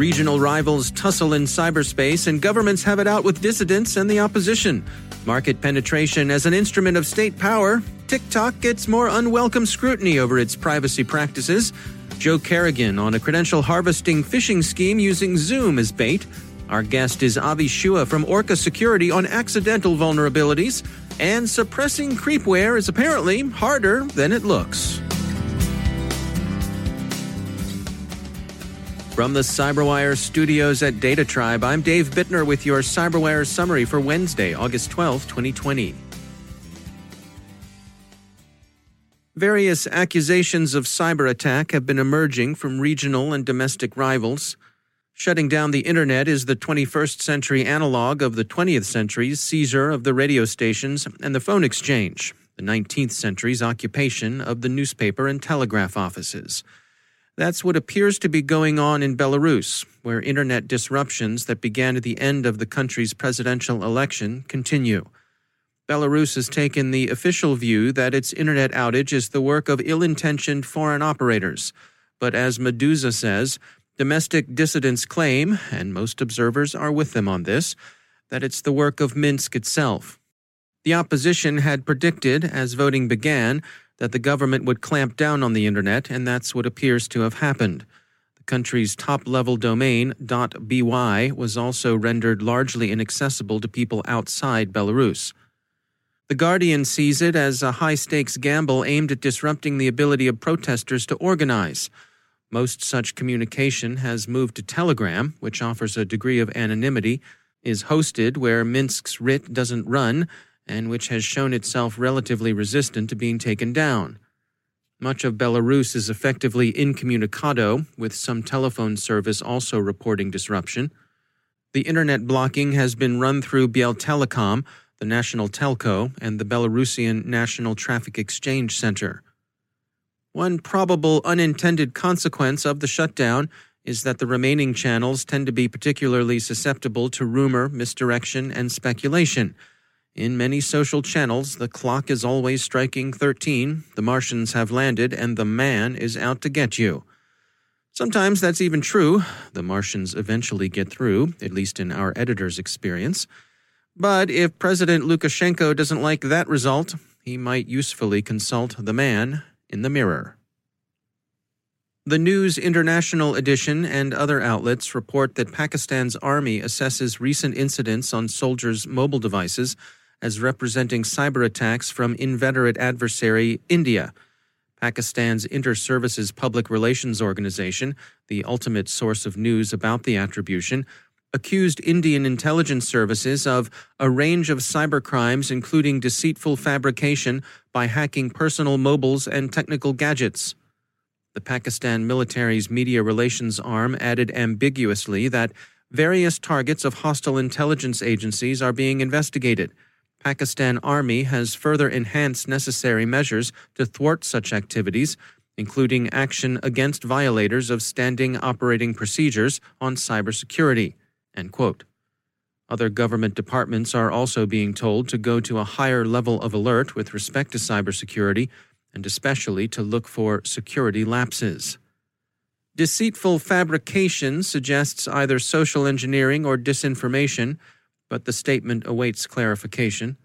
Regional rivals tussle in cyberspace, and governments have it out with dissidents and the opposition. Market penetration as an instrument of state power, TikTok gets more unwelcome scrutiny over its privacy practices. Joe Carrigan on a credential harvesting phishing scheme using Zoom as bait. Our guest is Avi Shua from Orca Security on accidental vulnerabilities. And suppressing creepware is apparently harder than it looks. From the CyberWire studios at Data Tribe, I'm Dave Bittner with your CyberWire summary for Wednesday, August 12, 2020. Various accusations of cyber attack have been emerging from regional and domestic rivals. Shutting down the internet is the 21st century analog of the 20th century's seizure of the radio stations and the phone exchange, the 19th century's occupation of the newspaper and telegraph offices. That's what appears to be going on in Belarus, where internet disruptions that began at the end of the country's presidential election continue. Belarus has taken the official view that its internet outage is the work of ill intentioned foreign operators. But as Meduza says, domestic dissidents claim, and most observers are with them on this, that it's the work of Minsk itself. The opposition had predicted, as voting began, that the government would clamp down on the internet, and that's what appears to have happened. The country's top level domain, .by, was also rendered largely inaccessible to people outside Belarus. The Guardian sees it as a high stakes gamble aimed at disrupting the ability of protesters to organize. Most such communication has moved to Telegram, which offers a degree of anonymity, is hosted where Minsk's writ doesn't run, and which has shown itself relatively resistant to being taken down. Much of Belarus is effectively incommunicado, with some telephone service also reporting disruption. The internet blocking has been run through Beltelecom, the national telco, and the Belarusian National Traffic Exchange Center. One probable unintended consequence of the shutdown is that the remaining channels tend to be particularly susceptible to rumor, misdirection, and speculation in many social channels, the clock is always striking 13, the Martians have landed, and the man is out to get you. Sometimes that's even true. The Martians eventually get through, at least in our editor's experience. But if President Lukashenko doesn't like that result, he might usefully consult the man in the mirror. The News International edition and other outlets report that Pakistan's army assesses recent incidents on soldiers' mobile devices as representing cyber attacks from inveterate adversary India. Pakistan's Inter-Services Public Relations Organization, the ultimate source of news about the attribution, accused Indian intelligence services of a range of cybercrimes, including deceitful fabrication by hacking personal mobiles and technical gadgets. The Pakistan military's media relations arm added ambiguously that various targets of hostile intelligence agencies are being investigated Pakistan Army has further enhanced necessary measures to thwart such activities, including action against violators of standing operating procedures on cybersecurity. Other government departments are also being told to go to a higher level of alert with respect to cybersecurity, and especially to look for security lapses. Deceitful fabrication suggests either social engineering or disinformation, but the statement awaits clarification.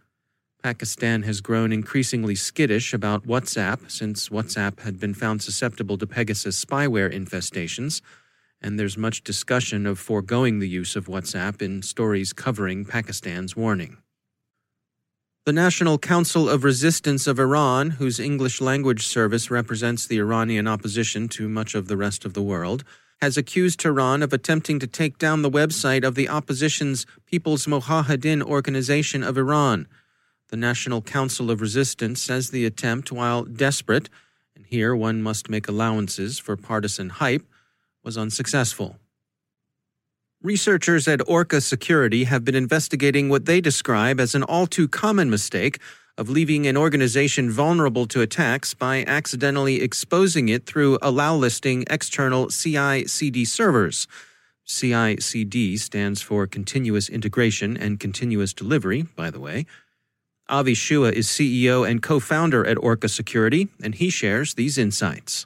Pakistan has grown increasingly skittish about WhatsApp since WhatsApp had been found susceptible to Pegasus spyware infestations and there's much discussion of foregoing the use of WhatsApp in stories covering Pakistan's warning. The National Council of Resistance of Iran, whose English language service represents the Iranian opposition to much of the rest of the world, has accused Tehran of attempting to take down the website of the opposition's People's Mojahedin Organization of Iran. The National Council of Resistance says the attempt, while desperate, and here one must make allowances for partisan hype, was unsuccessful. Researchers at Orca Security have been investigating what they describe as an all too common mistake of leaving an organization vulnerable to attacks by accidentally exposing it through allow listing external CI CD servers. CI CD stands for Continuous Integration and Continuous Delivery, by the way. Avi Shua is CEO and co founder at Orca Security, and he shares these insights.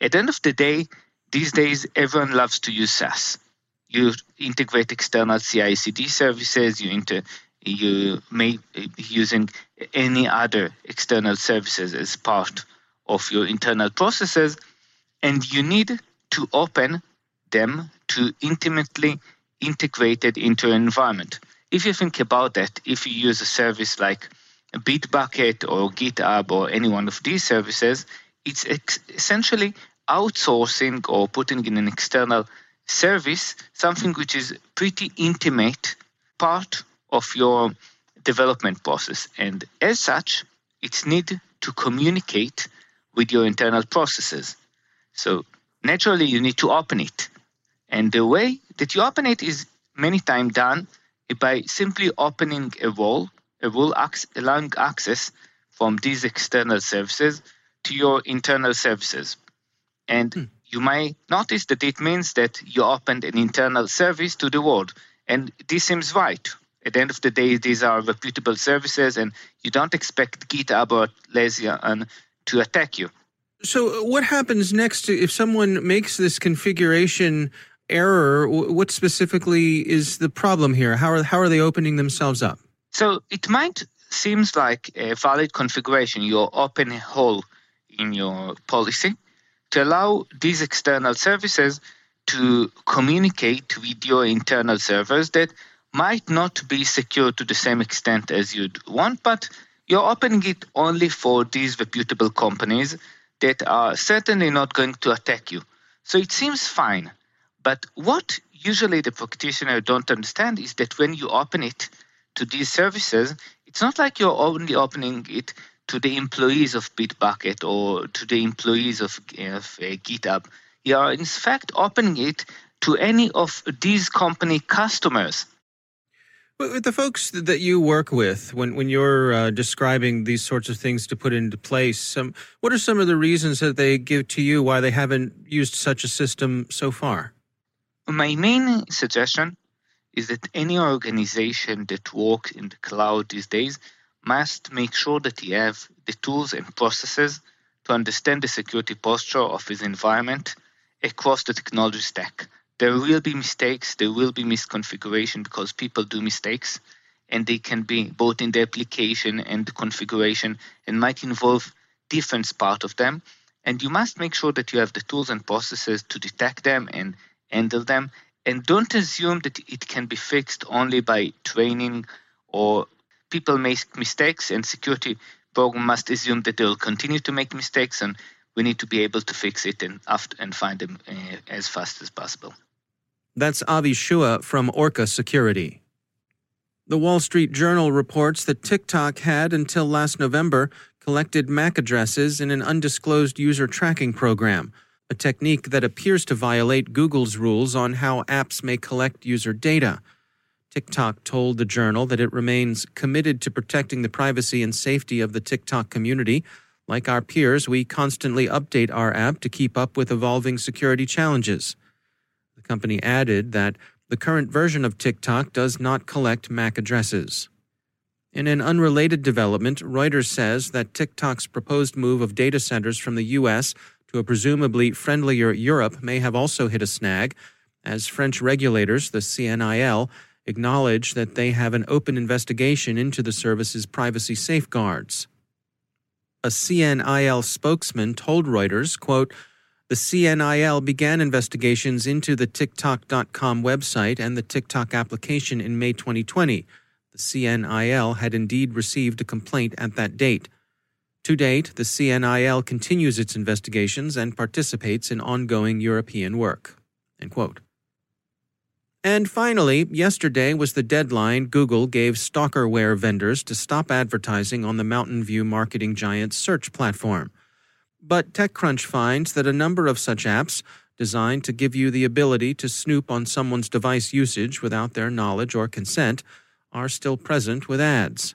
At the end of the day, these days, everyone loves to use SaaS. You integrate external CI/CD services. You inter, you may using any other external services as part of your internal processes, and you need to open them to intimately integrated into your environment. If you think about that, if you use a service like Bitbucket or GitHub or any one of these services, it's ex- essentially outsourcing or putting in an external service something which is pretty intimate part of your development process and as such it's need to communicate with your internal processes so naturally you need to open it and the way that you open it is many times done by simply opening a role a role allowing access from these external services to your internal services and hmm. you might notice that it means that you opened an internal service to the world. And this seems right. At the end of the day, these are reputable services, and you don't expect GitHub or Atlassian to attack you. So, uh, what happens next if someone makes this configuration error? What specifically is the problem here? How are, how are they opening themselves up? So, it might seems like a valid configuration. You're open a hole in your policy, to allow these external services to communicate with your internal servers that might not be secure to the same extent as you'd want, but you're opening it only for these reputable companies that are certainly not going to attack you. So it seems fine. But what usually the practitioner don't understand is that when you open it to these services, it's not like you're only opening it to the employees of Bitbucket or to the employees of, of uh, GitHub. You are in fact opening it to any of these company customers. The folks that you work with, when, when you're uh, describing these sorts of things to put into place, um, what are some of the reasons that they give to you why they haven't used such a system so far? My main suggestion is that any organization that works in the cloud these days must make sure that he have the tools and processes to understand the security posture of his environment across the technology stack. There will be mistakes, there will be misconfiguration because people do mistakes, and they can be both in the application and the configuration and might involve different part of them. And you must make sure that you have the tools and processes to detect them and handle them. And don't assume that it can be fixed only by training or people make mistakes, and security program must assume that they'll continue to make mistakes, and we need to be able to fix it and, and find them uh, as fast as possible. That's Avi Shua from Orca Security. The Wall Street Journal reports that TikTok had, until last November, collected MAC addresses in an undisclosed user tracking program, a technique that appears to violate Google's rules on how apps may collect user data. TikTok told the journal that it remains committed to protecting the privacy and safety of the TikTok community. Like our peers, we constantly update our app to keep up with evolving security challenges. Company added that The current version of TikTok does not collect MAC addresses. In an unrelated development, Reuters says that TikTok's proposed move of data centers from the U.S. to a presumably friendlier Europe may have also hit a snag, as French regulators, the CNIL, acknowledge that they have an open investigation into the service's privacy safeguards. A CNIL spokesman told Reuters, quote, the CNIL began investigations into the TikTok.com website and the TikTok application in May 2020. The CNIL had indeed received a complaint at that date. To date, the CNIL continues its investigations and participates in ongoing European work. And finally, yesterday was the deadline Google gave stalkerware vendors to stop advertising on the Mountain View marketing giant's search platform. But TechCrunch finds that a number of such apps, designed to give you the ability to snoop on someone's device usage without their knowledge or consent, are still present with ads.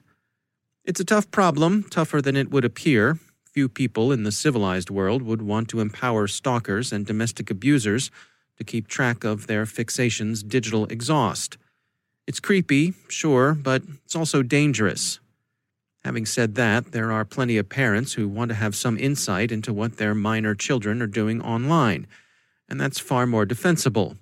It's a tough problem, tougher than it would appear. Few people in the civilized world would want to empower stalkers and domestic abusers to keep track of their fixation's digital exhaust. It's creepy, sure, but it's also dangerous. Having said that, there are plenty of parents who want to have some insight into what their minor children are doing online, and that's far more defensible.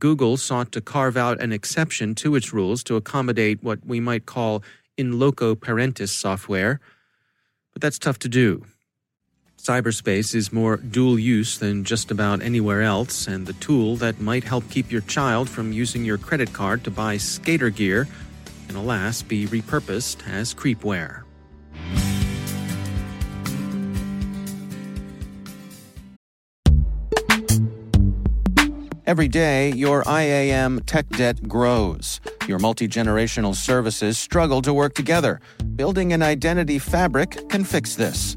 Google sought to carve out an exception to its rules to accommodate what we might call in loco parentis software, but that's tough to do. Cyberspace is more dual use than just about anywhere else, and the tool that might help keep your child from using your credit card to buy skater gear alas be repurposed as creepware. Every day, your IAM tech debt grows. Your multi generational services struggle to work together. Building an identity fabric can fix this.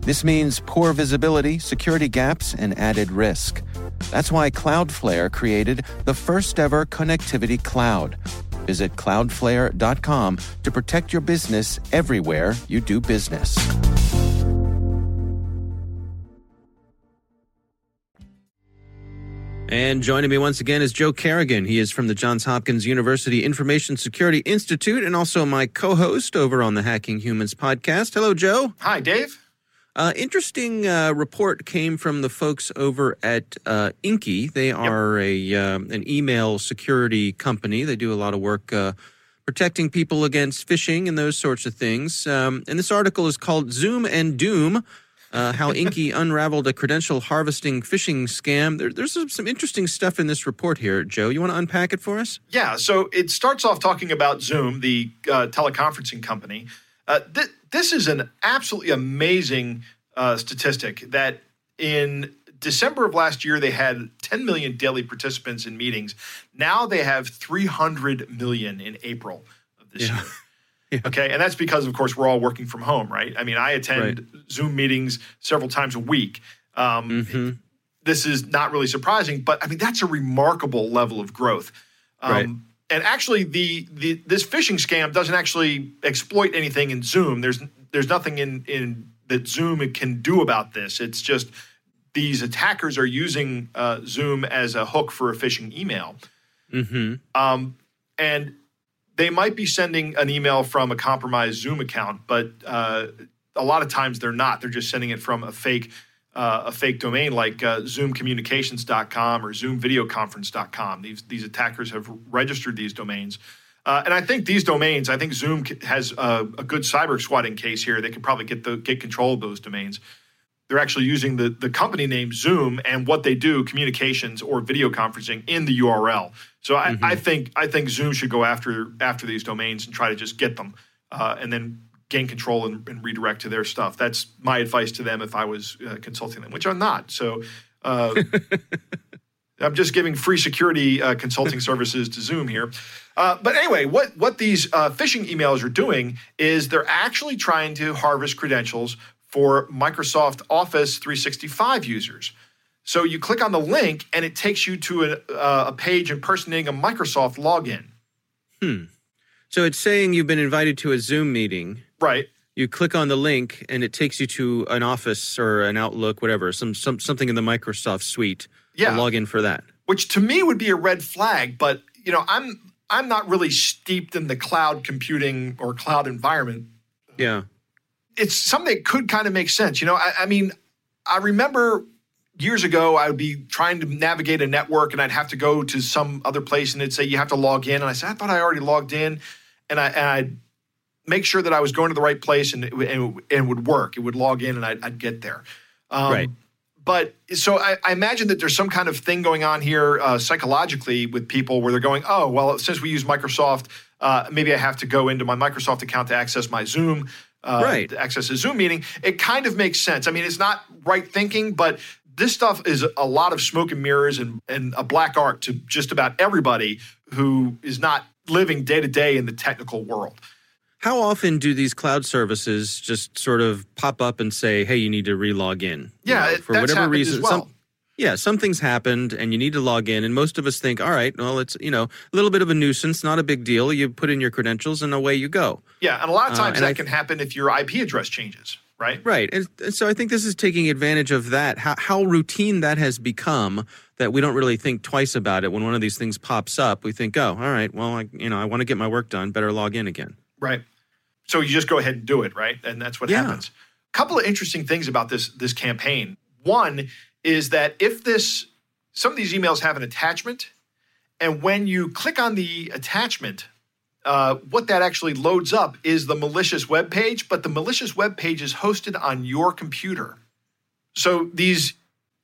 This means poor visibility, security gaps, and added risk. That's why Cloudflare created the first ever connectivity cloud. Visit cloudflare.com to protect your business everywhere you do business. And joining me once again is Joe Carrigan. He is from the Johns Hopkins University Information Security Institute and also my co host over on the Hacking Humans podcast. Hello, Joe. Hi, Dave. Uh, interesting uh, report came from the folks over at uh, Inky. They are yep. a uh, an email security company. They do a lot of work uh, protecting people against phishing and those sorts of things. Um, and this article is called "Zoom and Doom: uh, How Inky Unraveled a Credential Harvesting Phishing Scam." There, there's some, some interesting stuff in this report here, Joe. You want to unpack it for us? Yeah. So it starts off talking about Zoom, the teleconferencing company. Th- this is an absolutely amazing uh, statistic that in December of last year, they had 10 million daily participants in meetings. Now they have 300 million in April of this yeah. year. Yeah. Okay. And that's because, of course, we're all working from home, right? I mean, I attend right. Zoom meetings several times a week. Um, mm-hmm. This is not really surprising, but I mean, that's a remarkable level of growth. Um, right and actually the, the this phishing scam doesn't actually exploit anything in zoom there's there's nothing in in that Zoom can do about this. It's just these attackers are using uh, Zoom as a hook for a phishing email. Mm-hmm. Um, and they might be sending an email from a compromised Zoom account, but uh, a lot of times they're not. They're just sending it from a fake uh, a fake domain like uh, zoomcommunications.com or zoomvideoconference.com. These these attackers have registered these domains. Uh, and I think these domains, I think Zoom has a, a, good cyber squatting case here. They could probably get the get control of those domains. They're actually using the the company name Zoom and what they do, communications or video conferencing, in the URL. So I, mm-hmm. I think I think Zoom should go after after these domains and try to just get them, uh, and then gain control and, and, redirect to their stuff. That's my advice to them if I was uh, consulting them, which I'm not. So. Uh, I'm just giving free security uh, consulting services to Zoom here. Uh, but anyway, what what these uh, phishing emails are doing is they're actually trying to harvest credentials for Microsoft Office 365 users. So you click on the link, and it takes you to a, uh, a page impersonating a Microsoft login. Hmm. So it's saying you've been invited to a Zoom meeting. Right. You click on the link, and it takes you to an Office or an Outlook, whatever, some, some something in the Microsoft suite. Yeah. Log in for that. Which to me would be a red flag, but you know, I'm I'm not really steeped in the cloud computing or cloud environment. Yeah. It's something that could kind of make sense. You know, I, I mean, I remember years ago, I would be trying to navigate a network and I'd have to go to some other place and it'd say, you have to log in. And I said, I thought I already logged in. And, I, and I'd make sure that I was going to the right place and it, and and would work. It would log in and I'd, I'd get there. Um, right but so I, I, imagine that there's some kind of thing going on here uh, psychologically with people where they're going, oh, well, since we use Microsoft, uh, maybe I have to go into my Microsoft account to access my Zoom, uh, right. access a Zoom meeting. It kind of makes sense. I mean, it's not right thinking, but this stuff is a lot of smoke and mirrors and, and a black art to just about everybody who is not living day to day in the technical world. How often do these cloud services just sort of pop up and say, "Hey, you need to relog in"? Yeah, you know, for whatever reason. Well. Some, yeah, something's happened and you need to log in, and most of us think, "All right, well, it's you know a little bit of a nuisance, not a big deal. You put in your credentials and away you go." Yeah, and a lot of uh, times uh, that I, can happen if your IP address changes, right? Right, and, and so I think this is taking advantage of that. How, how routine that has become that we don't really think twice about it when one of these things pops up. We think, "Oh, all right, well, I, you know, I want to get my work done. Better log in again." Right. So you just go ahead and do it, right? And that's what yeah. happens. A couple of interesting things about this this campaign. One is that if this some of these emails have an attachment, and when you click on the attachment, uh, what that actually loads up is the malicious web page, but the malicious web page is hosted on your computer. So these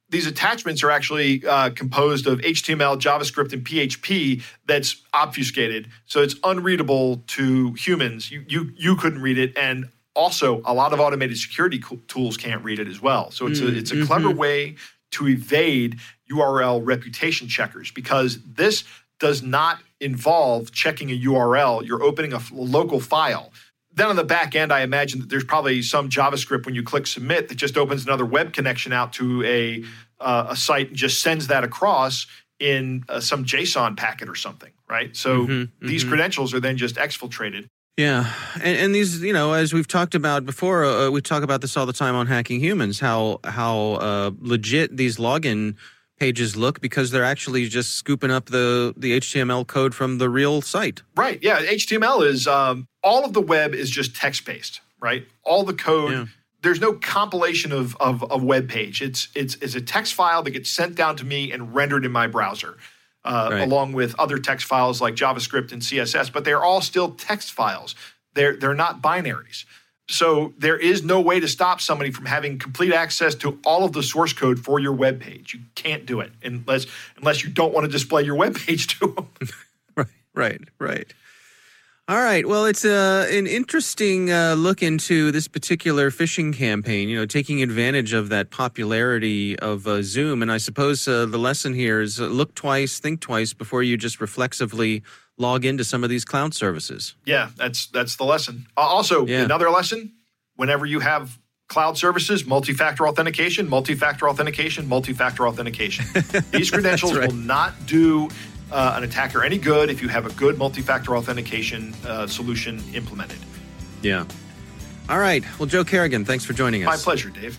these attachments are actually uh, composed of HTML, JavaScript, and PHP that's obfuscated, so it's unreadable to humans. You you you couldn't read it, and also a lot of automated security co- tools can't read it as well. So it's mm, a it's a clever mm-hmm. way to evade URL reputation checkers because this does not involve checking a URL. You're opening a f- local file. Then on the back end, I imagine that there's probably some JavaScript when you click submit that just opens another web connection out to a uh, a site and just sends that across in uh, some JSON packet or something, right? So mm-hmm, these mm-hmm. credentials are then just exfiltrated. Yeah, and, and, these, you know, as we've talked about before, uh, we talk about this all the time on Hacking Humans. How how uh, legit these login pages look because they're actually just scooping up the the HTML code from the real site. Right. Yeah. HTML is um, all of the web is just text based. Right. All the code. Yeah there's no compilation of, of a web page. It's, it's, it's a text file that gets sent down to me and rendered in my browser, uh, right. along with other text files like JavaScript and CSS, but they're all still text files. They're, they're not binaries. So there is no way to stop somebody from having complete access to all of the source code for your web page. You can't do it unless unless you don't want to display your web page to them. right, right, right. All right. Well, it's uh, an interesting uh, look into this particular phishing campaign, you know, taking advantage of that popularity of uh, Zoom. And I suppose uh, the lesson here is uh, look twice, think twice before you just reflexively log into some of these cloud services. Yeah, that's that's the lesson. also, yeah. another lesson whenever you have cloud services, multi-factor authentication, multi-factor authentication, multi-factor authentication. These credentials right. will not do uh, an attacker any good if you have a good multi factor authentication uh, solution implemented. Yeah. All right. Well, Joe Carrigan, thanks for joining us. My pleasure, Dave.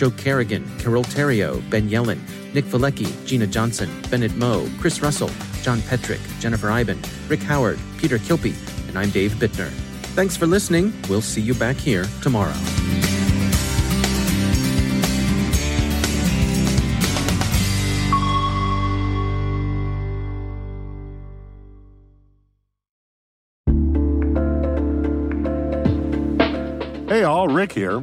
Joe Carrigan, Carol Theriault, Ben Yelin, Nick Veliky, Gina Johnson, Bennett Moe, Chris Russell, John Petrik, Jennifer Eiben, Rick Howard, Peter Kilpe, and I'm Dave Bittner. Thanks for listening. We'll see you back here tomorrow. Hey all, Rick here.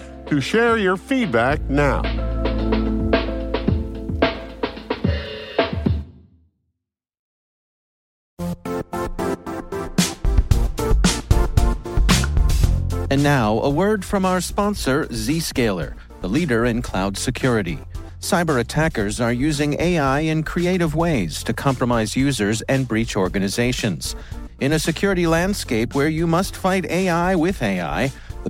to share your feedback now. And now, a word from our sponsor, Zscaler, the leader in cloud security. Cyber attackers are using AI in creative ways to compromise users and breach organizations. In a security landscape where you must fight AI with AI,